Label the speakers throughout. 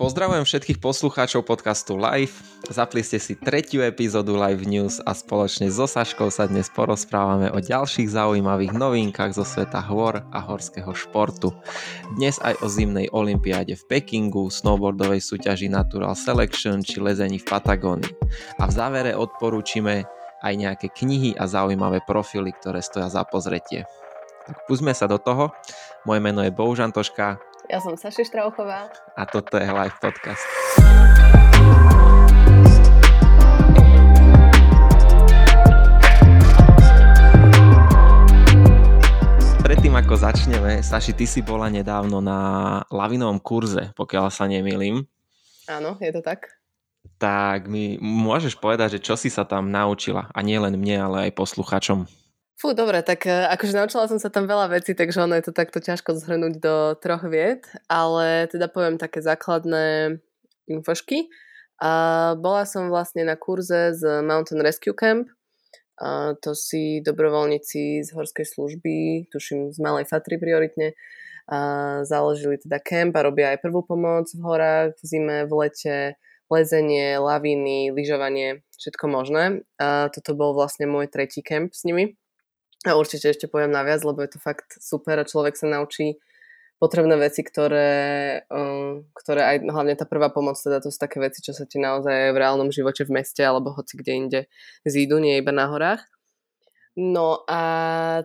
Speaker 1: pozdravujem všetkých poslucháčov podcastu Live. Zapli ste si tretiu epizódu Live News a spoločne so Saškou sa dnes porozprávame o ďalších zaujímavých novinkách zo sveta hôr a horského športu. Dnes aj o zimnej olympiáde v Pekingu, snowboardovej súťaži Natural Selection či lezení v Patagónii. A v závere odporúčime aj nejaké knihy a zaujímavé profily, ktoré stoja za pozretie. Tak púsme sa do toho. Moje meno je Bohužan Toška,
Speaker 2: ja som Saši Štrauchová.
Speaker 1: A toto je Live Podcast. Predtým ako začneme, Saši, ty si bola nedávno na lavinovom kurze, pokiaľ sa nemýlim.
Speaker 2: Áno, je to tak.
Speaker 1: Tak mi môžeš povedať, že čo si sa tam naučila? A nie len mne, ale aj posluchačom.
Speaker 2: Fú, dobre, tak e, akože naučila som sa tam veľa vecí, takže ono je to takto ťažko zhrnúť do troch viet, ale teda poviem také základné infošky. A bola som vlastne na kurze z Mountain Rescue Camp, a to si dobrovoľníci z horskej služby, tuším z Malej Fatry prioritne, a založili teda kemp a robia aj prvú pomoc v horách, v zime, v lete, lezenie, laviny, lyžovanie, všetko možné. A toto bol vlastne môj tretí kemp s nimi. A určite ešte poviem naviac, lebo je to fakt super a človek sa naučí potrebné veci, ktoré, um, ktoré aj hlavne tá prvá pomoc, teda to sú také veci, čo sa ti naozaj v reálnom živote v meste alebo hoci kde inde zídu, nie iba na horách. No a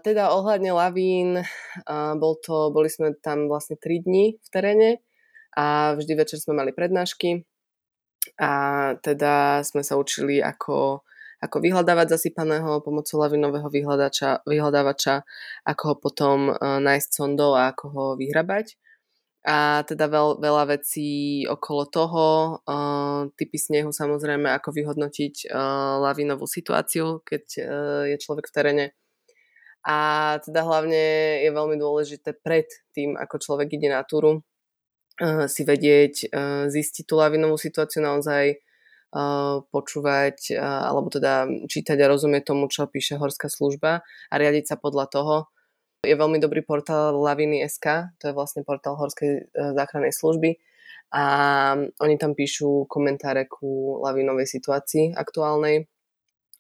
Speaker 2: teda ohľadne lavín, bol to, boli sme tam vlastne 3 dní v teréne a vždy večer sme mali prednášky a teda sme sa učili ako ako vyhľadávať zasypaného pomocou lavinového vyhľadávača, ako ho potom uh, nájsť sondou a ako ho vyhrabať. A teda veľ, veľa vecí okolo toho, uh, typy snehu samozrejme, ako vyhodnotiť uh, lavinovú situáciu, keď uh, je človek v teréne. A teda hlavne je veľmi dôležité pred tým, ako človek ide na túru, si vedieť, zistiť tú lavinovú situáciu naozaj počúvať alebo teda čítať a rozumieť tomu, čo píše Horská služba a riadiť sa podľa toho. Je veľmi dobrý portál Laviny.sk, to je vlastne portál Horskej e, záchrannej služby a oni tam píšu komentáre ku lavinovej situácii aktuálnej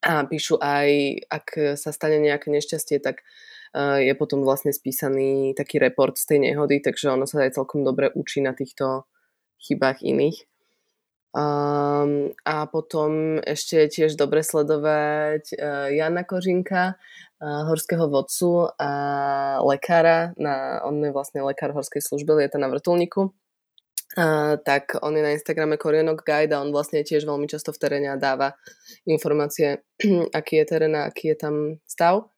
Speaker 2: a píšu aj, ak sa stane nejaké nešťastie, tak e, je potom vlastne spísaný taký report z tej nehody, takže ono sa aj celkom dobre učí na týchto chybách iných. Um, a potom ešte tiež dobre sledovať uh, Jana Kožinka, uh, horského vodcu a lekára. Na, on je vlastne lekár horskej služby, lieta na vrtulníku. Uh, tak on je na Instagrame Korienok Guide a on vlastne tiež veľmi často v teréne dáva informácie, aký je terén a aký je tam stav.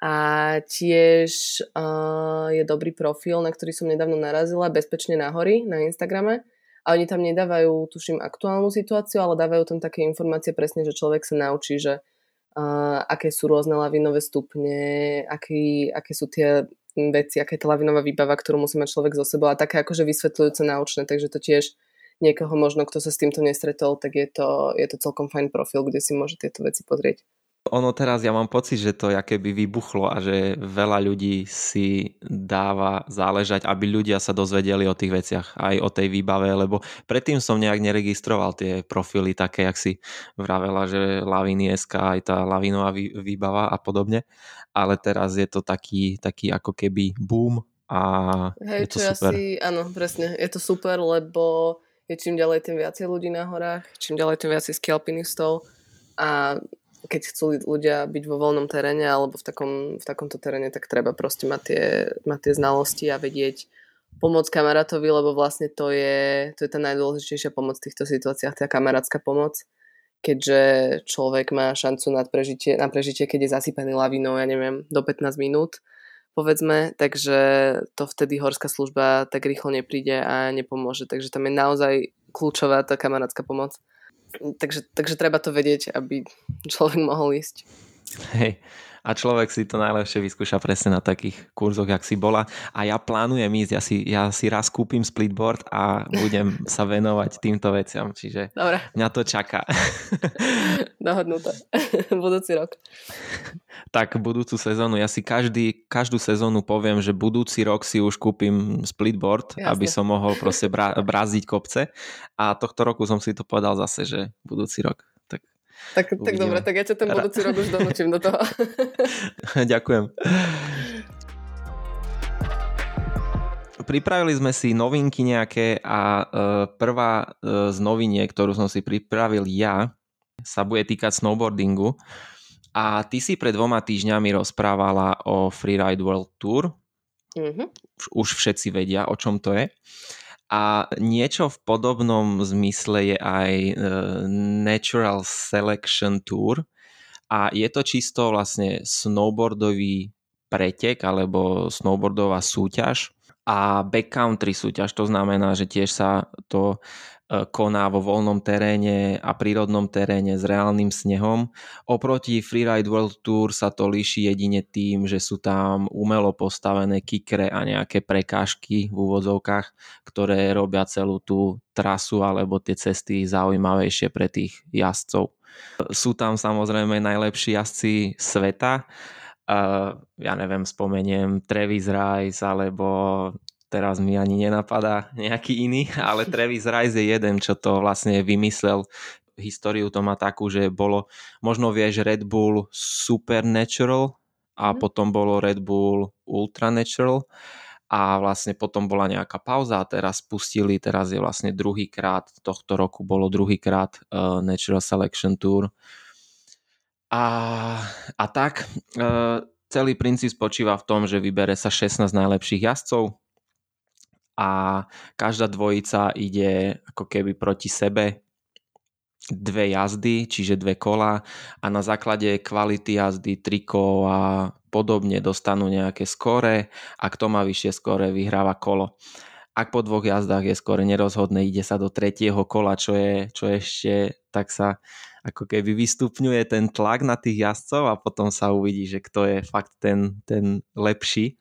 Speaker 2: A tiež uh, je dobrý profil, na ktorý som nedávno narazila, Bezpečne na hory na Instagrame a oni tam nedávajú, tuším, aktuálnu situáciu, ale dávajú tam také informácie presne, že človek sa naučí, že uh, aké sú rôzne lavinové stupne, aký, aké sú tie veci, aká je tá lavinová výbava, ktorú musí mať človek zo sebou a také akože vysvetľujúce naučné, takže to tiež niekoho možno, kto sa s týmto nestretol, tak je to, je to celkom fajn profil, kde si môže tieto veci pozrieť.
Speaker 1: Ono teraz, ja mám pocit, že to by vybuchlo a že veľa ľudí si dáva záležať, aby ľudia sa dozvedeli o tých veciach, aj o tej výbave, lebo predtým som nejak neregistroval tie profily také, jak si vravela, že laviny SK, aj tá lavinová výbava a podobne, ale teraz je to taký, taký ako keby boom a Hej, je to super.
Speaker 2: Asi, áno, presne, je to super, lebo je čím ďalej tým viacej ľudí na horách, čím ďalej tým viacej skialpinistov a keď chcú ľudia byť vo voľnom teréne alebo v, takom, v takomto teréne, tak treba proste mať tie, mať tie znalosti a vedieť pomôcť kamarátovi, lebo vlastne to je, to je tá najdôležitejšia pomoc v týchto situáciách, tá kamarátska pomoc, keďže človek má šancu na prežitie, na prežitie, keď je zasypaný lavinou, ja neviem, do 15 minút, povedzme, takže to vtedy horská služba tak rýchlo nepríde a nepomôže, takže tam je naozaj kľúčová tá kamarátska pomoc takže, takže treba to vedieť, aby človek mohol ísť.
Speaker 1: Hej, a človek si to najlepšie vyskúša presne na takých kurzoch, jak si bola. A ja plánujem ísť, ja si, ja si raz kúpim splitboard a budem sa venovať týmto veciam, čiže Dobre. mňa to čaká.
Speaker 2: Dohodnuté. budúci rok.
Speaker 1: Tak budúcu sezónu, ja si každý, každú sezónu poviem, že budúci rok si už kúpim splitboard, Jasne. aby som mohol proste bra- bráziť kopce a tohto roku som si to povedal zase, že budúci rok.
Speaker 2: Tak, tak dobre, tak ja ťa ten budúci rok už donúčim do toho.
Speaker 1: Ďakujem. Pripravili sme si novinky nejaké a uh, prvá uh, z noviniek, ktorú som si pripravil ja, sa bude týkať snowboardingu. A ty si pred dvoma týždňami rozprávala o Freeride World Tour. Mm-hmm. Už všetci vedia, o čom to je. A niečo v podobnom zmysle je aj e, Natural Selection Tour. A je to čisto vlastne snowboardový pretek alebo snowboardová súťaž a backcountry súťaž. To znamená, že tiež sa to E, koná vo voľnom teréne a prírodnom teréne s reálnym snehom. Oproti Freeride World Tour sa to líši jedine tým, že sú tam umelo postavené kikre a nejaké prekážky v úvodzovkách, ktoré robia celú tú trasu alebo tie cesty zaujímavejšie pre tých jazdcov. Sú tam samozrejme najlepší jazdci sveta, uh, ja neviem, spomeniem Travis Rice alebo teraz mi ani nenapadá nejaký iný, ale Travis Rice je jeden, čo to vlastne vymyslel. Históriu to má takú, že bolo, možno vieš, Red Bull Supernatural a mm. potom bolo Red Bull Ultranatural a vlastne potom bola nejaká pauza a teraz pustili, teraz je vlastne druhýkrát, tohto roku bolo druhýkrát uh, Natural Selection Tour. A, a tak, uh, celý princíp spočíva v tom, že vybere sa 16 najlepších jazdcov, a každá dvojica ide ako keby proti sebe dve jazdy, čiže dve kola a na základe kvality jazdy, triko a podobne dostanú nejaké skóre a kto má vyššie skóre vyhráva kolo. Ak po dvoch jazdách je skóre nerozhodné, ide sa do tretieho kola, čo je, čo ešte tak sa ako keby vystupňuje ten tlak na tých jazdcov a potom sa uvidí, že kto je fakt ten, ten lepší.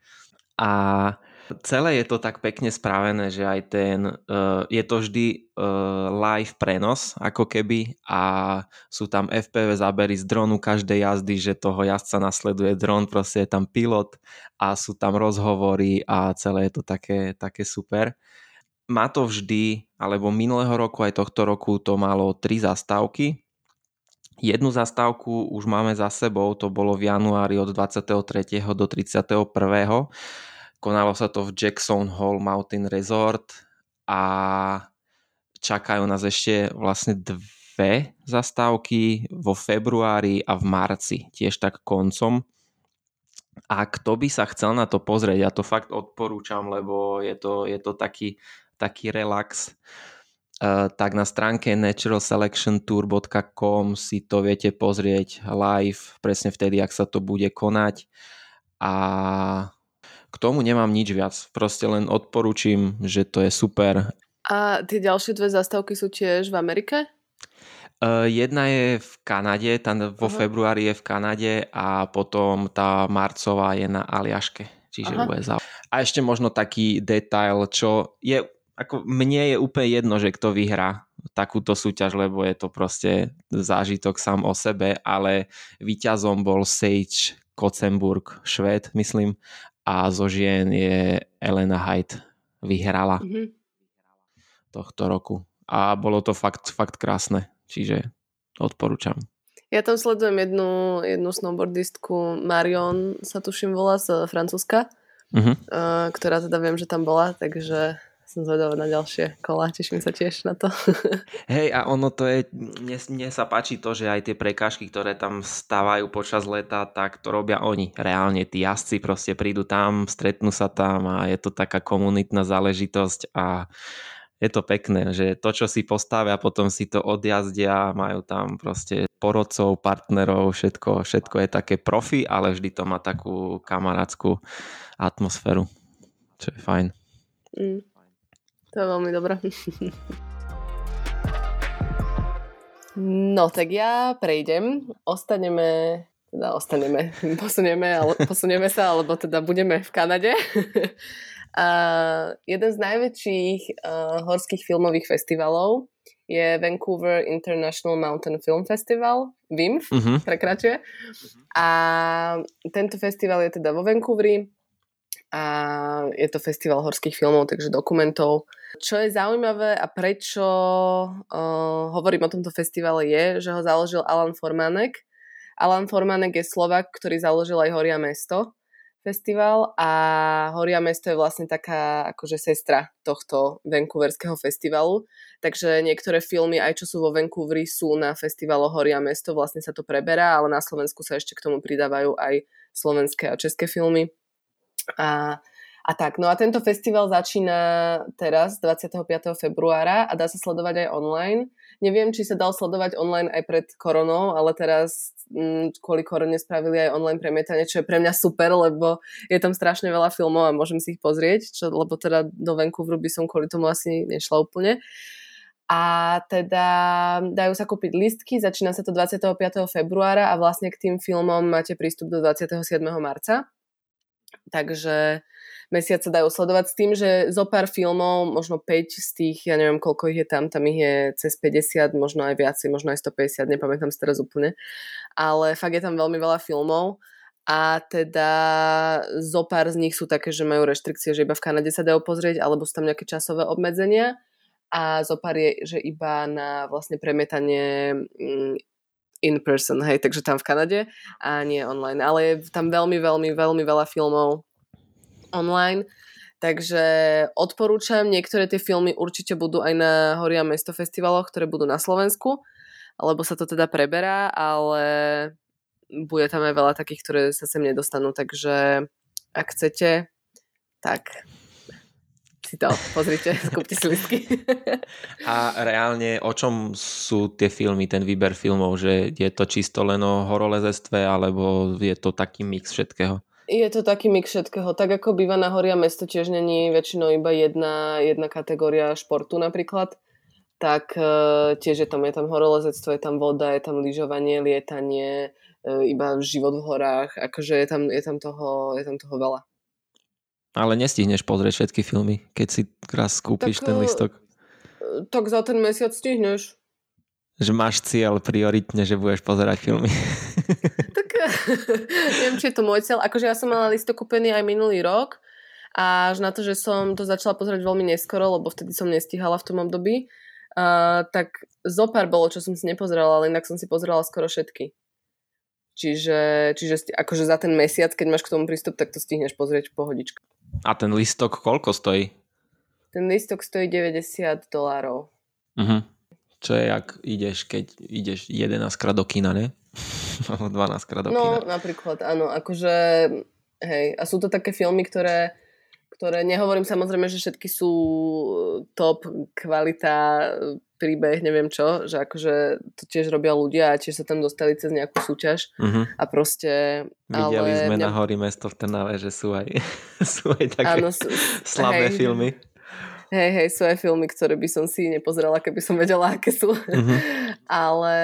Speaker 1: A Celé je to tak pekne spravené, že aj ten, uh, je to vždy uh, live prenos, ako keby a sú tam FPV zábery z dronu každej jazdy, že toho jazdca nasleduje dron, proste je tam pilot a sú tam rozhovory a celé je to také, také super. Má to vždy, alebo minulého roku aj tohto roku to malo tri zastávky, Jednu zastávku už máme za sebou, to bolo v januári od 23. do 31 Konalo sa to v Jackson Hole Mountain Resort a čakajú nás ešte vlastne dve zastávky vo februári a v marci, tiež tak koncom. A kto by sa chcel na to pozrieť, ja to fakt odporúčam, lebo je to, je to taký, taký relax. Uh, tak na stránke naturalselectiontour.com si to viete pozrieť live, presne vtedy, ak sa to bude konať. A k tomu nemám nič viac. Proste len odporúčim, že to je super.
Speaker 2: A tie ďalšie dve zastavky sú tiež v Amerike?
Speaker 1: Uh, jedna je v Kanade, tá vo Aha. februári je v Kanade a potom tá marcová je na Aliaške, čiže Aha. USA. A ešte možno taký detail, čo je, ako mne je úplne jedno, že kto vyhrá takúto súťaž, lebo je to proste zážitok sám o sebe, ale víťazom bol Sage Kocemburg, Švéd, myslím, a zo žien je Elena Hyde vyhrala mm-hmm. tohto roku. A bolo to fakt, fakt krásne, čiže odporúčam.
Speaker 2: Ja tam sledujem jednu, jednu snowboardistku, Marion sa tuším volá z Francúzska, mm-hmm. ktorá teda viem, že tam bola, takže som zvedavá na ďalšie kola, teším sa tiež na to.
Speaker 1: Hej, a ono to je, mne, mne sa páči to, že aj tie prekážky, ktoré tam stávajú počas leta, tak to robia oni. Reálne tí jazdci proste prídu tam, stretnú sa tam a je to taká komunitná záležitosť a je to pekné, že to, čo si postavia, potom si to odjazdia, majú tam proste porodcov, partnerov, všetko, všetko je také profi, ale vždy to má takú kamarátskú atmosféru, čo je fajn. Mm.
Speaker 2: To je veľmi dobré. No, tak ja prejdem. Ostaneme teda ostaneme, posunieme, ale, posunieme sa, alebo teda budeme v Kanade. A jeden z najväčších uh, horských filmových festivalov je Vancouver International Mountain Film Festival, VIMF, uh-huh. prekračuje. A tento festival je teda vo Vancouveri a je to festival horských filmov, takže dokumentov. Čo je zaujímavé a prečo uh, hovorím o tomto festivale je, že ho založil Alan Formanek. Alan Formanek je Slovak, ktorý založil aj Horia mesto festival a Horia mesto je vlastne taká akože sestra tohto vancouverského festivalu. Takže niektoré filmy, aj čo sú vo Vancouveri, sú na festivalo Horia mesto, vlastne sa to preberá, ale na Slovensku sa ešte k tomu pridávajú aj slovenské a české filmy. A a tak, no a tento festival začína teraz 25. februára a dá sa sledovať aj online. Neviem, či sa dal sledovať online aj pred koronou, ale teraz m, mm, kvôli korone spravili aj online premietanie, čo je pre mňa super, lebo je tam strašne veľa filmov a môžem si ich pozrieť, čo, lebo teda do Vancouveru by som kvôli tomu asi nešla úplne. A teda dajú sa kúpiť listky, začína sa to 25. februára a vlastne k tým filmom máte prístup do 27. marca. Takže mesiac sa dajú sledovať s tým, že zo pár filmov, možno 5 z tých, ja neviem koľko ich je tam, tam ich je cez 50, možno aj viacej, možno aj 150, nepamätám si teraz úplne. Ale fakt je tam veľmi veľa filmov a teda zo pár z nich sú také, že majú reštrikcie, že iba v Kanade sa dajú pozrieť, alebo sú tam nejaké časové obmedzenia a zo pár je, že iba na vlastne premietanie mm, in person, hej, takže tam v Kanade a nie online. Ale je tam veľmi, veľmi, veľmi veľa filmov online. Takže odporúčam, niektoré tie filmy určite budú aj na Horia mesto festivaloch, ktoré budú na Slovensku, lebo sa to teda preberá, ale bude tam aj veľa takých, ktoré sa sem nedostanú, takže ak chcete, tak si to pozrite, skúpte si listky.
Speaker 1: A reálne o čom sú tie filmy, ten výber filmov, že je to čisto len o horolezestve, alebo je to taký mix všetkého?
Speaker 2: Je to taký mix všetkého. Tak ako býva na horia mesto tiež není väčšinou iba jedna, jedna kategória športu napríklad, tak uh, tiež je tam, je tam horolezectvo, je tam voda, je tam lyžovanie, lietanie, uh, iba život v horách, akože je tam, je tam, toho, je tam toho veľa.
Speaker 1: Ale nestihneš pozrieť všetky filmy, keď si raz kúpiš tak, ten listok.
Speaker 2: Tak za ten mesiac stihneš.
Speaker 1: Že máš cieľ prioritne, že budeš pozerať filmy.
Speaker 2: tak neviem, či je to môj cieľ. Akože ja som mala listo kúpený aj minulý rok a až na to, že som to začala pozerať veľmi neskoro, lebo vtedy som nestihala v tom období, uh, tak zopár bolo, čo som si nepozerala, ale inak som si pozerala skoro všetky. Čiže, čiže akože za ten mesiac, keď máš k tomu prístup, tak to stihneš pozrieť pohodička.
Speaker 1: A ten listok koľko stojí?
Speaker 2: Ten listok stojí 90 dolárov.
Speaker 1: Uh-huh. Čo je, ak ideš, keď ideš 11 krát do kina, ne? 12 krát do
Speaker 2: no, kina. napríklad, áno. Akože, hej, a sú to také filmy, ktoré, ktoré nehovorím samozrejme, že všetky sú top, kvalita, príbeh, neviem čo, že akože to tiež robia ľudia a tiež sa tam dostali cez nejakú súťaž uh-huh. a proste...
Speaker 1: Videli ale sme mňa... na Hory mesto v Trnave, že sú aj, sú aj také Áno, sú, slabé hej, filmy.
Speaker 2: Hej, hej, sú aj filmy, ktoré by som si nepozerala, keby som vedela, aké sú. Uh-huh. ale,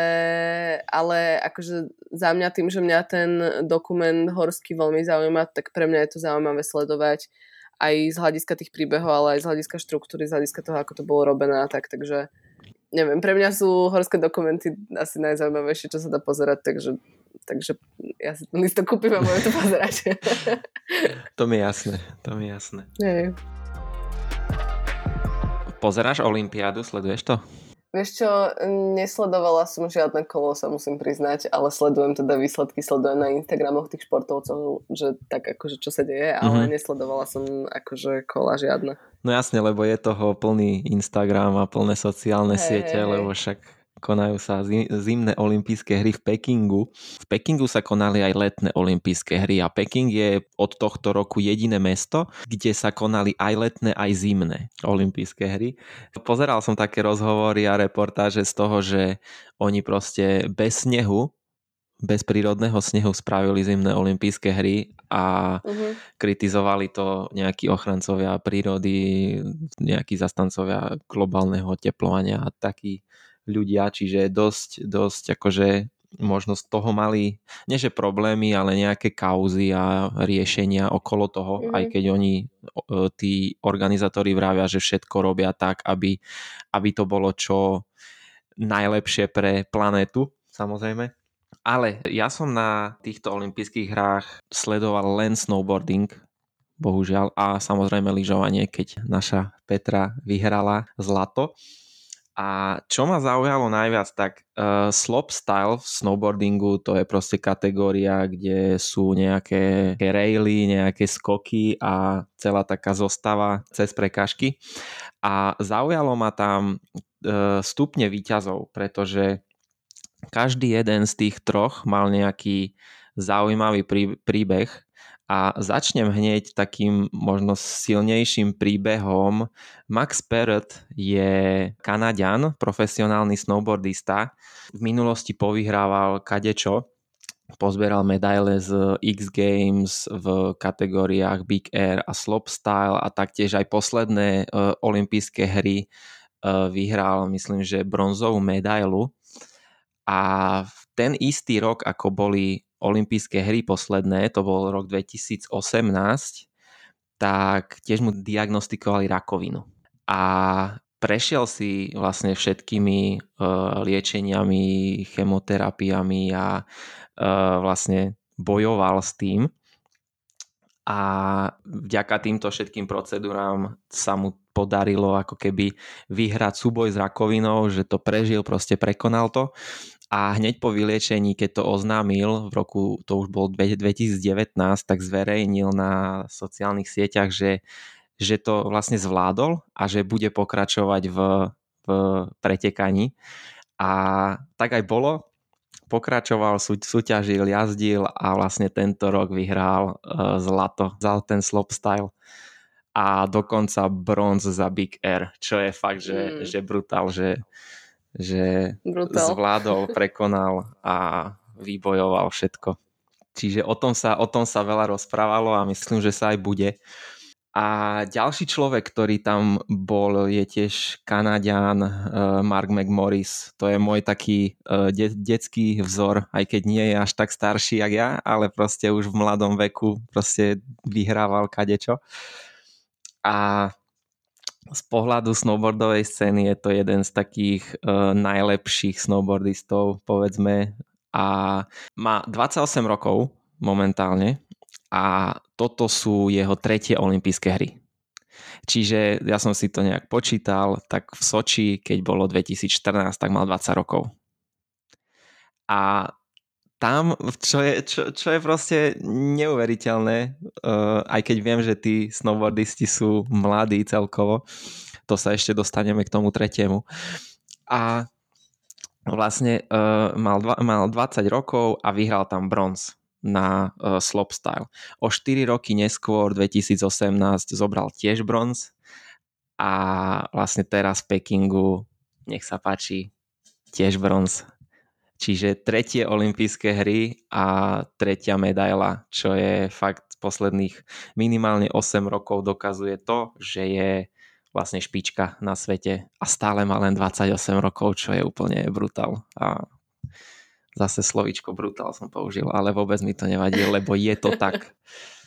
Speaker 2: ale akože za mňa tým, že mňa ten dokument horský veľmi zaujíma, tak pre mňa je to zaujímavé sledovať aj z hľadiska tých príbehov, ale aj z hľadiska štruktúry, z hľadiska toho, ako to bolo robené a tak, takže neviem, pre mňa sú horské dokumenty asi najzaujímavejšie, čo sa dá pozerať, takže, takže ja si ten listok kúpim a môžem to pozerať.
Speaker 1: to mi je jasné, to mi je jasné.
Speaker 2: Nie.
Speaker 1: Pozeráš Olympiádu, sleduješ to?
Speaker 2: Vieš čo, nesledovala som žiadne kolo, sa musím priznať, ale sledujem teda výsledky, sledujem na Instagramoch tých športovcov, že tak akože čo sa deje, ale mm-hmm. nesledovala som akože kola žiadne.
Speaker 1: No jasne, lebo je toho plný Instagram a plné sociálne hey, siete, hey, lebo však konajú sa zimné olympijské hry v Pekingu. V Pekingu sa konali aj letné olympijské hry a Peking je od tohto roku jediné mesto, kde sa konali aj letné, aj zimné olympijské hry. Pozeral som také rozhovory a reportáže z toho, že oni proste bez snehu bez prírodného snehu spravili zimné olympijské hry a uh-huh. kritizovali to nejakí ochrancovia prírody, nejakí zastancovia globálneho teplovania a takí ľudia, čiže dosť, dosť akože možno z toho mali, nie že problémy, ale nejaké kauzy a riešenia okolo toho, mm. aj keď oni, tí organizátori vravia, že všetko robia tak, aby, aby to bolo čo najlepšie pre planétu, samozrejme. Ale ja som na týchto olympijských hrách sledoval len snowboarding, bohužiaľ, a samozrejme lyžovanie, keď naša Petra vyhrala zlato. A čo ma zaujalo najviac, tak uh, slopestyle v snowboardingu to je proste kategória, kde sú nejaké raily, nejaké skoky a celá taká zostava cez prekažky. A zaujalo ma tam uh, stupne výťazov, pretože každý jeden z tých troch mal nejaký zaujímavý prí, príbeh a začnem hneď takým možno silnejším príbehom. Max Perret je Kanaďan, profesionálny snowboardista. V minulosti povyhrával kadečo, pozberal medaile z X Games v kategóriách Big Air a Slopestyle a taktiež aj posledné uh, olympijské hry uh, vyhral, myslím, že bronzovú medailu. A v ten istý rok, ako boli olympijské hry posledné, to bol rok 2018, tak tiež mu diagnostikovali rakovinu. A prešiel si vlastne všetkými uh, liečeniami, chemoterapiami a uh, vlastne bojoval s tým. A vďaka týmto všetkým procedúram sa mu podarilo ako keby vyhrať súboj s rakovinou, že to prežil, proste prekonal to a hneď po vyliečení, keď to oznámil v roku, to už bol 2019, tak zverejnil na sociálnych sieťach, že, že to vlastne zvládol a že bude pokračovať v, v pretekaní. A tak aj bolo. Pokračoval, sú, súťažil, jazdil a vlastne tento rok vyhral uh, zlato, za ten slopestyle a dokonca bronz za Big Air, čo je fakt, že, mm. že brutál, že že Brutal. zvládol, prekonal a vybojoval všetko. Čiže o tom, sa, o tom sa veľa rozprávalo a myslím, že sa aj bude. A ďalší človek, ktorý tam bol, je tiež Kanadian uh, Mark McMorris. To je môj taký uh, de- detský vzor, aj keď nie je až tak starší jak ja, ale proste už v mladom veku proste vyhrával kadečo. A z pohľadu snowboardovej scény je to jeden z takých uh, najlepších snowboardistov, povedzme, a má 28 rokov momentálne a toto sú jeho tretie olympijské hry. Čiže ja som si to nejak počítal, tak v Soči, keď bolo 2014, tak mal 20 rokov. A tam, čo je, čo, čo je proste neuveriteľné, uh, aj keď viem, že tí snowboardisti sú mladí celkovo, to sa ešte dostaneme k tomu tretiemu. A vlastne uh, mal, dva, mal 20 rokov a vyhral tam bronz na uh, slopestyle. O 4 roky neskôr, 2018, zobral tiež bronz a vlastne teraz v Pekingu, nech sa páči, tiež bronz Čiže tretie olympijské hry a tretia medaila, čo je fakt posledných minimálne 8 rokov dokazuje to, že je vlastne špička na svete a stále má len 28 rokov, čo je úplne brutál. A zase slovíčko brutál som použil, ale vôbec mi to nevadí, lebo je to tak.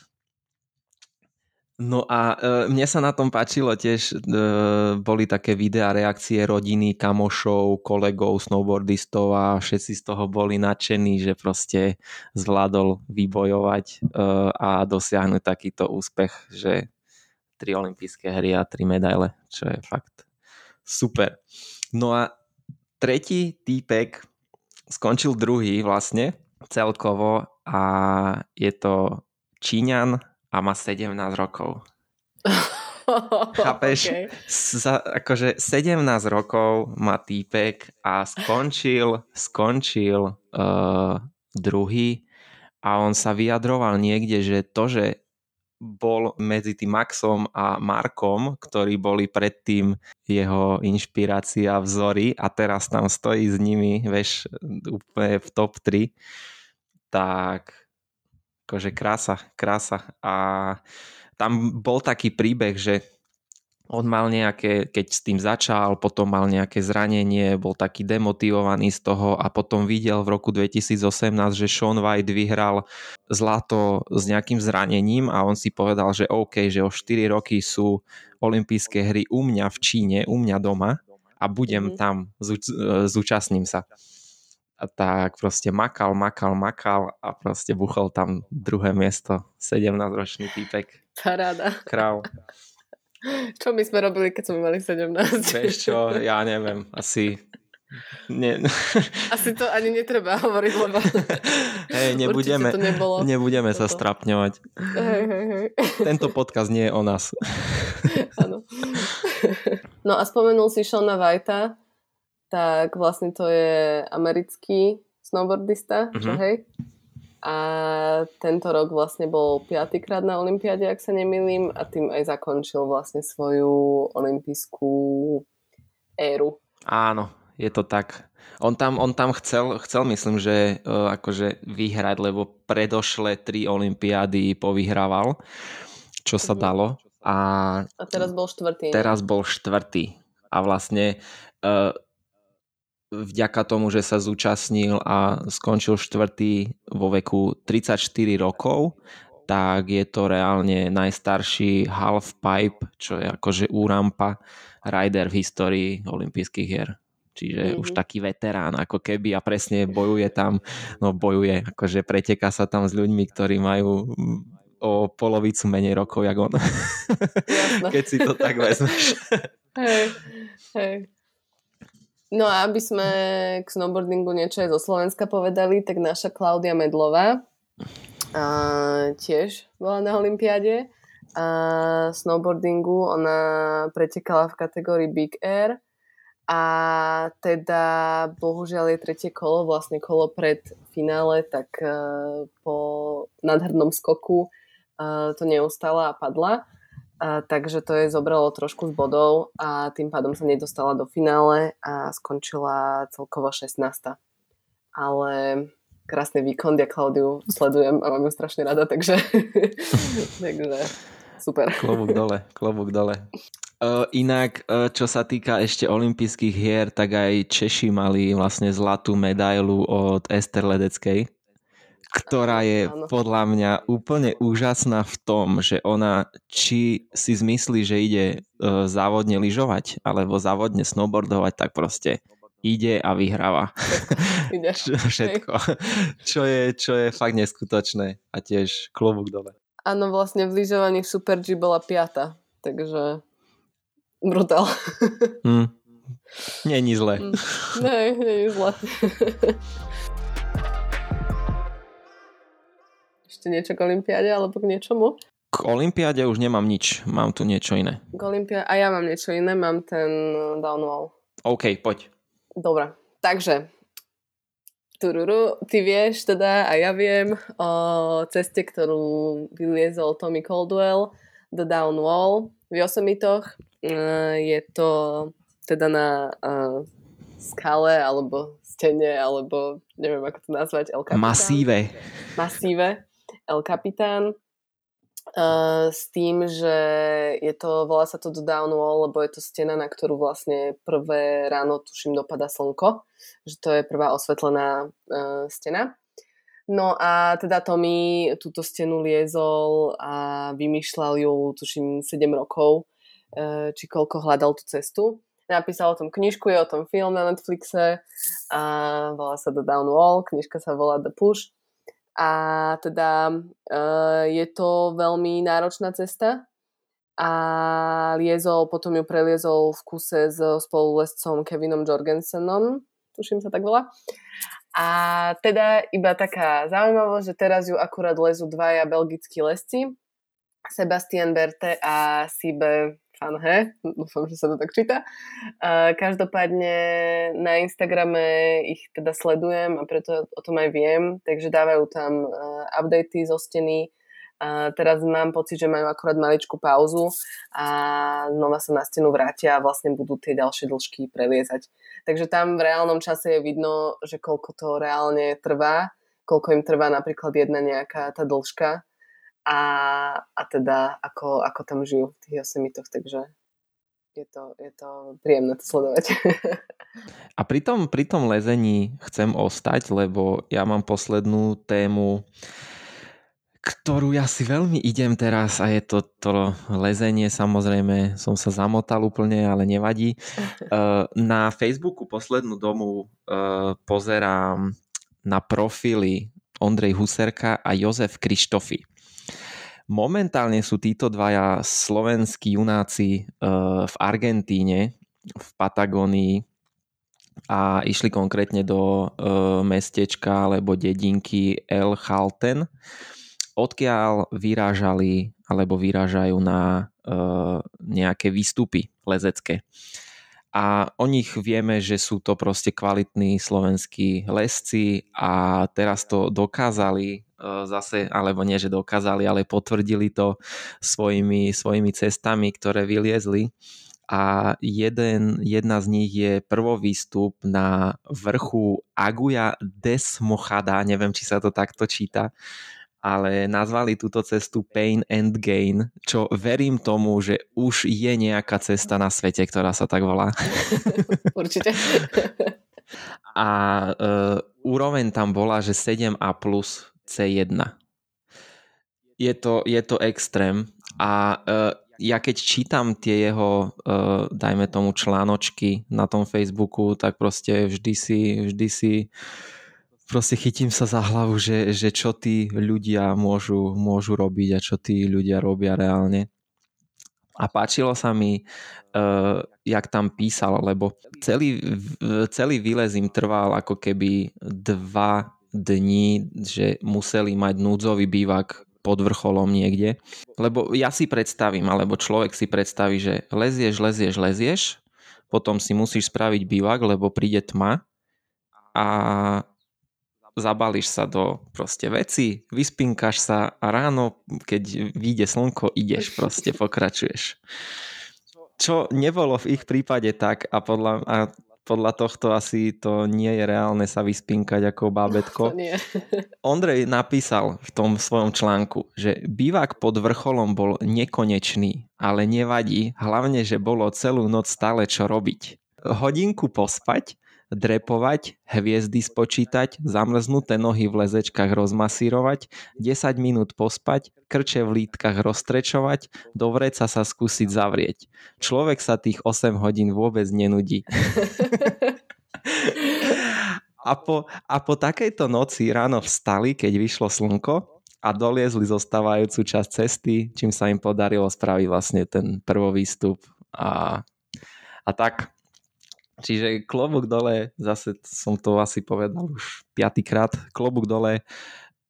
Speaker 1: No a e, mne sa na tom páčilo tiež, e, boli také videá, reakcie rodiny, kamošov, kolegov, snowboardistov a všetci z toho boli nadšení, že proste zvládol vybojovať e, a dosiahnuť takýto úspech, že tri olympijské hry a tri medaile, čo je fakt super. No a tretí týpek skončil druhý vlastne celkovo a je to Číňan a má 17 rokov. Chápeš? Okay. Za, akože 17 rokov má týpek a skončil, skončil uh, druhý a on sa vyjadroval niekde, že to, že bol medzi tým Maxom a Markom, ktorí boli predtým jeho inšpirácia, vzory a teraz tam stojí s nimi, veš, úplne v top 3, tak akože krása, krása. A tam bol taký príbeh, že on mal nejaké, keď s tým začal, potom mal nejaké zranenie, bol taký demotivovaný z toho a potom videl v roku 2018, že Sean White vyhral zlato s nejakým zranením a on si povedal, že OK, že o 4 roky sú olympijské hry u mňa v Číne, u mňa doma a budem mm-hmm. tam, zúčastním sa. Tak proste makal, makal, makal a proste buchol tam druhé miesto, 17-ročný týpek.
Speaker 2: Paráda.
Speaker 1: Král.
Speaker 2: Čo my sme robili, keď sme mali 17?
Speaker 1: Vieš čo, ja neviem, asi... Nie.
Speaker 2: Asi to ani netreba hovoriť, lebo
Speaker 1: hej, nebudeme, to nebolo nebudeme sa strapňovať.
Speaker 2: Hej, hej, hej.
Speaker 1: Tento podcast nie je o nás.
Speaker 2: Áno. No a spomenul si Shona Whitea, tak vlastne to je americký snowboardista, mm-hmm. čo mhm. hej? a tento rok vlastne bol piatýkrát na Olympiade, ak sa nemýlim, a tým aj zakončil vlastne svoju olympijskú éru.
Speaker 1: Áno, je to tak. On tam, on tam chcel, chcel, myslím, že uh, akože vyhrať, lebo predošle tri olympiády povyhrával, čo sa mhm. dalo. A,
Speaker 2: a teraz bol štvrtý.
Speaker 1: Teraz bol štvrtý. A vlastne uh, vďaka tomu, že sa zúčastnil a skončil štvrtý vo veku 34 rokov, tak je to reálne najstarší half pipe, čo je akože úrampa rider v histórii olympijských hier. Čiže mm-hmm. už taký veterán ako keby a presne bojuje tam, no bojuje, akože preteká sa tam s ľuďmi, ktorí majú o polovicu menej rokov, jak on. Keď si to tak vezmeš.
Speaker 2: Hej, hej. No a aby sme k snowboardingu niečo aj zo Slovenska povedali, tak naša Klaudia Medlová a tiež bola na Olympiáde a snowboardingu ona pretekala v kategórii Big Air a teda bohužiaľ je tretie kolo, vlastne kolo pred finále, tak uh, po nadhrnom skoku uh, to neustala a padla. A, takže to jej zobralo trošku z bodov a tým pádom sa nedostala do finále a skončila celkovo 16. Ale krásny výkon, ja Klaudiu sledujem a mám ju strašne rada, takže, takže super.
Speaker 1: Klobúk dole, klobúk dole. Uh, inak, uh, čo sa týka ešte olympijských hier, tak aj Češi mali vlastne zlatú medailu od Ester Ledeckej ktorá je podľa mňa úplne úžasná v tom, že ona či si zmyslí, že ide uh, závodne lyžovať alebo závodne snowboardovať, tak proste ide a vyhráva. Všetko. Čo je, čo je fakt neskutočné a tiež klobúk dole.
Speaker 2: Áno, vlastne v lyžovaní Super G bola piata, takže brutál.
Speaker 1: Mm. Není zle. Mm.
Speaker 2: Nie, nie je zle. ešte niečo k Olympiáde alebo k niečomu?
Speaker 1: K Olympiáde už nemám nič, mám tu niečo iné.
Speaker 2: K Olympiáde, a ja mám niečo iné, mám ten uh, downwall.
Speaker 1: OK, poď.
Speaker 2: Dobre, takže Tururu, ty vieš teda a ja viem o ceste, ktorú vyliezol Tommy Caldwell, The Down Wall v Yosemitoch. Uh, je to teda na uh, skale alebo stene, alebo neviem ako to nazvať. El
Speaker 1: Masíve.
Speaker 2: Masíve. El Capitan uh, s tým, že je to, volá sa to The Down Wall, lebo je to stena, na ktorú vlastne prvé ráno, tuším, dopada slnko, že to je prvá osvetlená uh, stena. No a teda Tommy túto stenu liezol a vymýšľal ju, tuším, 7 rokov, uh, či koľko hľadal tú cestu. Napísal o tom knižku, je o tom film na Netflixe a volá sa The Down Wall, knižka sa volá The Push a teda uh, je to veľmi náročná cesta a liezol, potom ju preliezol v kuse s spolulescom Kevinom Jorgensenom, tuším sa tak volá. A teda iba taká zaujímavosť, že teraz ju akurát lezu dvaja belgickí lesci, Sebastian Berte a Sibe Fanhe, dúfam, že sa to tak číta. Každopádne na Instagrame ich teda sledujem a preto o tom aj viem, takže dávajú tam updaty zo steny. A teraz mám pocit, že majú akorát maličkú pauzu a znova sa na stenu vrátia a vlastne budú tie ďalšie dĺžky preliezať. Takže tam v reálnom čase je vidno, že koľko to reálne trvá, koľko im trvá napríklad jedna nejaká tá dĺžka a, a teda ako, ako tam žijú v tých Yosemitoch, takže je to, je to príjemné to sledovať.
Speaker 1: A pri tom, pri tom lezení chcem ostať, lebo ja mám poslednú tému, ktorú ja si veľmi idem teraz a je to to lezenie, samozrejme som sa zamotal úplne, ale nevadí. Eh, na Facebooku poslednú domu eh, pozerám na profily Ondrej Huserka a Jozef Krištofy. Momentálne sú títo dvaja slovenskí junáci eh, v Argentíne, v Patagónii a išli konkrétne do mestečka alebo dedinky El Chalten, odkiaľ vyrážali alebo vyrážajú na nejaké výstupy lezecké a o nich vieme, že sú to proste kvalitní slovenskí lesci a teraz to dokázali e, zase, alebo nie, že dokázali, ale potvrdili to svojimi, svojimi cestami, ktoré vyliezli. A jeden, jedna z nich je prvovýstup na vrchu Aguja des Mochada, neviem, či sa to takto číta, ale nazvali túto cestu Pain and Gain, čo verím tomu, že už je nejaká cesta na svete, ktorá sa tak volá.
Speaker 2: Určite.
Speaker 1: A uh, úroveň tam bola, že 7A plus C1. Je to, je to extrém a uh, ja keď čítam tie jeho, uh, dajme tomu článočky na tom Facebooku, tak proste vždy si, vždy si proste chytím sa za hlavu, že, že čo tí ľudia môžu, môžu robiť a čo tí ľudia robia reálne. A páčilo sa mi, uh, jak tam písal, lebo celý, celý výlez im trval ako keby dva dní, že museli mať núdzový bývak pod vrcholom niekde. Lebo ja si predstavím, alebo človek si predstaví, že lezieš, lezieš, lezieš, potom si musíš spraviť bývak, lebo príde tma a zabališ sa do proste veci, vyspinkaš sa a ráno, keď vyjde slnko, ideš proste, pokračuješ. Čo nebolo v ich prípade tak a podľa, a podľa tohto asi to nie je reálne sa vyspinkať ako bábetko. Ondrej napísal v tom svojom článku, že bývak pod vrcholom bol nekonečný, ale nevadí, hlavne, že bolo celú noc stále čo robiť. Hodinku pospať drepovať, hviezdy spočítať, zamrznuté nohy v lezečkách rozmasírovať, 10 minút pospať, krče v lítkach roztrečovať, do vreca sa skúsiť zavrieť. Človek sa tých 8 hodín vôbec nenudí. a, po, a po takejto noci ráno vstali, keď vyšlo slnko a doliezli zostávajúcu časť cesty, čím sa im podarilo spraviť vlastne ten prvovýstup a, a tak Čiže klobúk dole, zase som to asi povedal už piatýkrát, klobúk dole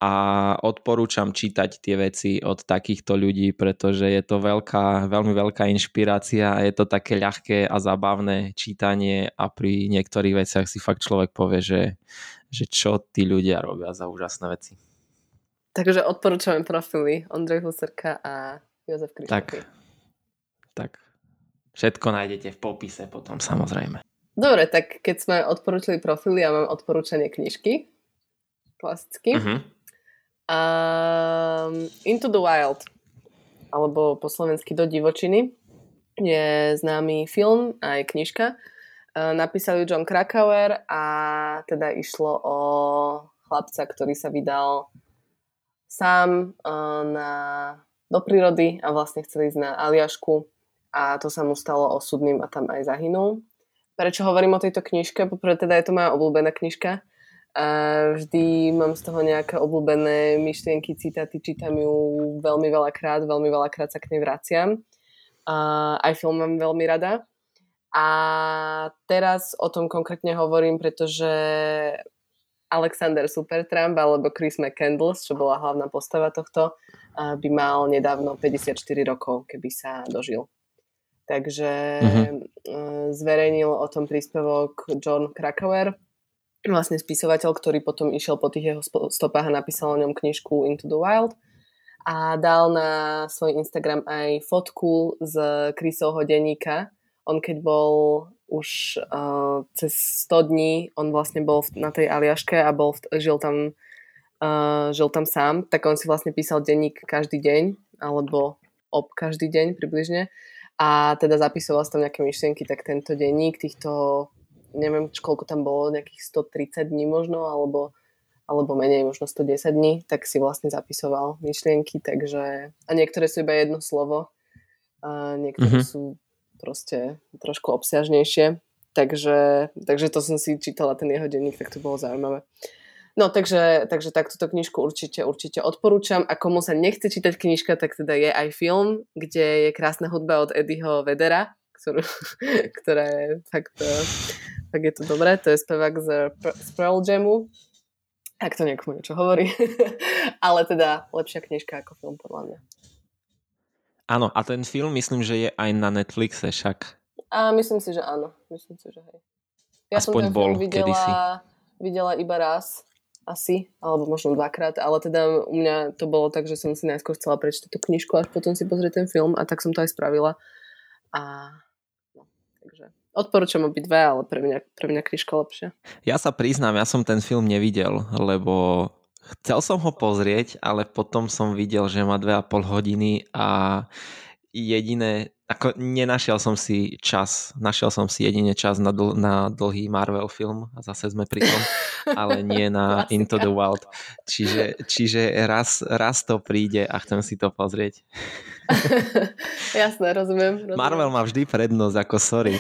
Speaker 1: a odporúčam čítať tie veci od takýchto ľudí, pretože je to veľká, veľmi veľká inšpirácia a je to také ľahké a zábavné čítanie a pri niektorých veciach si fakt človek povie, že, že čo tí ľudia robia za úžasné veci.
Speaker 2: Takže odporúčame profily Ondrej Huserka a Jozef Krištofy.
Speaker 1: Tak, tak. Všetko nájdete v popise potom samozrejme.
Speaker 2: Dobre, tak keď sme odporúčili profily, ja mám odporúčanie knižky. Klasicky. Uh-huh. Um, Into the Wild, alebo po slovensky Do divočiny, je známy film aj knižka. Uh, napísal ju John Krakauer a teda išlo o chlapca, ktorý sa vydal sám uh, na, do prírody a vlastne chcel ísť na Aliašku a to sa mu stalo osudným a tam aj zahynul prečo hovorím o tejto knižke. Poprvé teda je to moja obľúbená knižka. A vždy mám z toho nejaké obľúbené myšlienky, citáty, čítam ju veľmi veľakrát, veľmi veľakrát sa k nej vraciam. A aj film mám veľmi rada. A teraz o tom konkrétne hovorím, pretože Alexander Supertramp alebo Chris McCandless, čo bola hlavná postava tohto, by mal nedávno 54 rokov, keby sa dožil. Takže uh-huh. zverejnil o tom príspevok John Krakauer, vlastne spisovateľ, ktorý potom išiel po tých jeho stopách a napísal o ňom knižku Into the Wild a dal na svoj Instagram aj fotku z Chrisovho denníka. On keď bol už uh, cez 100 dní, on vlastne bol v, na tej Aliaške a bol v, žil, tam, uh, žil tam sám, tak on si vlastne písal denník každý deň, alebo ob každý deň približne a teda zapisoval som tam nejaké myšlienky, tak tento denník týchto, neviem, koľko tam bolo, nejakých 130 dní možno, alebo, alebo menej, možno 110 dní, tak si vlastne zapisoval myšlienky, takže a niektoré sú iba jedno slovo, a niektoré mm-hmm. sú proste trošku obsiažnejšie, takže, takže to som si čítala ten jeho denník, tak to bolo zaujímavé. No, takže, takže tak túto knižku určite, určite odporúčam. A komu sa nechce čítať knižka, tak teda je aj film, kde je krásna hudba od Eddieho Vedera, ktorú, ktorá je fakt, eh, fakt je to dobré. To je spevák z, z Pearl Jamu. Ak to niekomu niečo hovorí. Ale teda lepšia knižka ako film, podľa mňa.
Speaker 1: Áno, a ten film myslím, že je aj na Netflixe však.
Speaker 2: A myslím si, že áno. Myslím si, že hej. Ja
Speaker 1: Aspoň som ten bol film videla, kedysi.
Speaker 2: videla iba raz asi, alebo možno dvakrát, ale teda u mňa to bolo tak, že som si najskôr chcela prečítať tú knižku, až potom si pozrieť ten film a tak som to aj spravila. A no, takže odporúčam obidve, ale pre mňa, pre mňa knižka lepšia.
Speaker 1: Ja sa priznám, ja som ten film nevidel, lebo chcel som ho pozrieť, ale potom som videl, že má dve a pol hodiny a jediné, ako nenašiel som si čas, našiel som si jedine čas na, dl- na dlhý Marvel film a zase sme pri tom, ale nie na Into the Wild. Čiže, čiže raz, raz to príde a chcem si to pozrieť.
Speaker 2: Jasné, rozumiem, rozumiem.
Speaker 1: Marvel má vždy prednosť, ako sorry.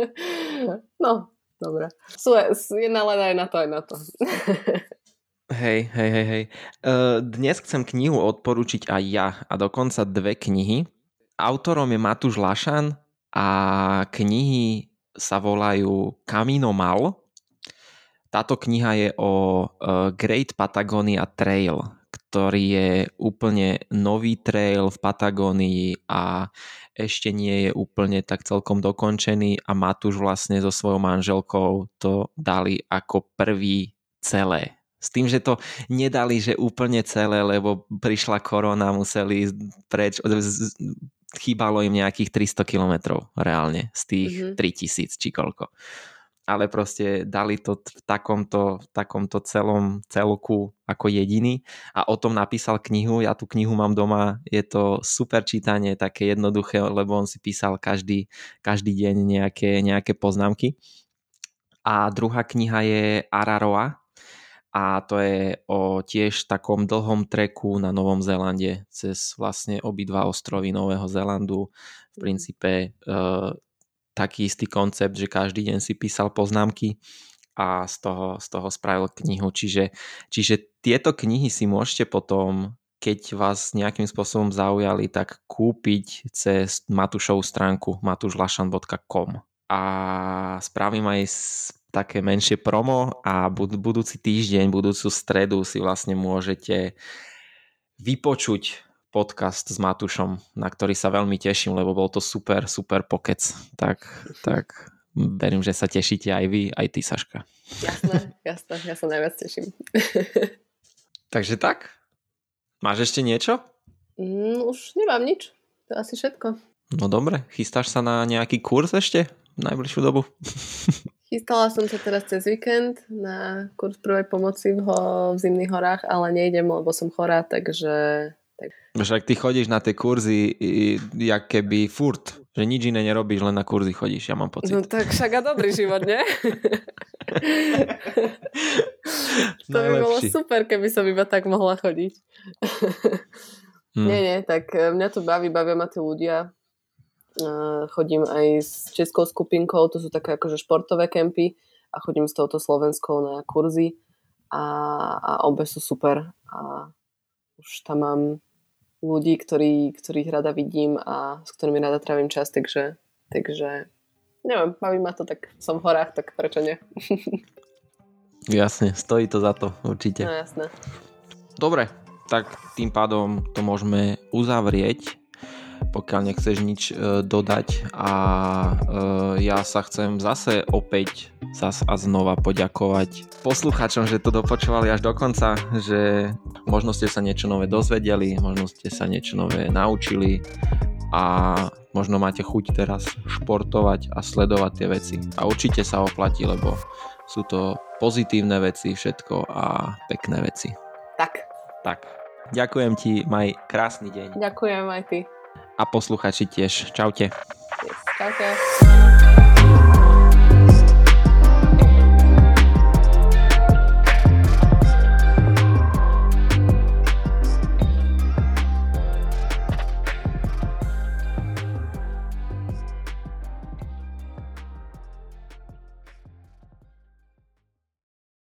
Speaker 2: no, dobre. Sú, je nalená aj na to, aj na to.
Speaker 1: Hej, hej, hej, hej. Dnes chcem knihu odporúčiť aj ja a dokonca dve knihy. Autorom je Matúš Lašan a knihy sa volajú Camino Mal. Táto kniha je o e, Great Patagonia Trail, ktorý je úplne nový trail v Patagónii a ešte nie je úplne tak celkom dokončený a Matúš vlastne so svojou manželkou to dali ako prvý celé s tým, že to nedali, že úplne celé, lebo prišla korona, museli preč, chýbalo im nejakých 300 kilometrov reálne z tých mm-hmm. 3000 či koľko. Ale proste dali to v takomto, v takomto celom celku ako jediný a o tom napísal knihu. Ja tú knihu mám doma, je to super čítanie, také jednoduché, lebo on si písal každý, každý deň nejaké, nejaké poznámky. A druhá kniha je Araroa, a to je o tiež takom dlhom treku na Novom Zélande cez vlastne obidva ostrovy Nového Zélandu. V mhm. princípe e, taký istý koncept, že každý deň si písal poznámky a z toho, z toho spravil knihu. Čiže, čiže tieto knihy si môžete potom keď vás nejakým spôsobom zaujali, tak kúpiť cez Matušovú stránku matušlašan.com a spravím aj také menšie promo a bud- budúci týždeň, budúcu stredu si vlastne môžete vypočuť podcast s Matušom, na ktorý sa veľmi teším, lebo bol to super, super pokec. Tak, tak verím, že sa tešíte aj vy, aj ty, Saška.
Speaker 2: Jasné, jasné, ja sa najviac teším.
Speaker 1: Takže tak? Máš ešte niečo?
Speaker 2: Mm, už nemám nič. To asi všetko.
Speaker 1: No dobre, chystáš sa na nejaký kurz ešte v najbližšiu dobu?
Speaker 2: Chystala som sa teraz cez víkend na kurz prvej pomoci v, ho, v zimných horách, ale nejdem, lebo som chorá, takže... Tak.
Speaker 1: Však ty chodíš na tie kurzy jak keby furt, že nič iné nerobíš, len na kurzy chodíš, ja mám pocit.
Speaker 2: No tak však a dobrý život, nie? to by bolo super, keby som iba tak mohla chodiť. hmm. Nie, nie, tak eh, mňa to baví, bavia ma tí ľudia, chodím aj s českou skupinkou, to sú také akože športové kempy a chodím s touto slovenskou na kurzy a, a obe sú super a už tam mám ľudí, ktorí, ktorých rada vidím a s ktorými rada trávim čas, takže, takže neviem, baví ma to, tak som v horách, tak prečo nie?
Speaker 1: jasne, stojí to za to, určite.
Speaker 2: No jasné.
Speaker 1: Dobre, tak tým pádom to môžeme uzavrieť pokiaľ nechceš nič e, dodať a e, ja sa chcem zase opäť zas a znova poďakovať poslucháčom, že to dopočúvali až do konca, že možno ste sa niečo nové dozvedeli, možno ste sa niečo nové naučili a možno máte chuť teraz športovať a sledovať tie veci. A určite sa oplatí, lebo sú to pozitívne veci všetko a pekné veci.
Speaker 2: Tak.
Speaker 1: Tak. Ďakujem ti, maj krásny deň.
Speaker 2: Ďakujem aj ty.
Speaker 1: A posluchači tiež. Čaute.
Speaker 2: Čaute.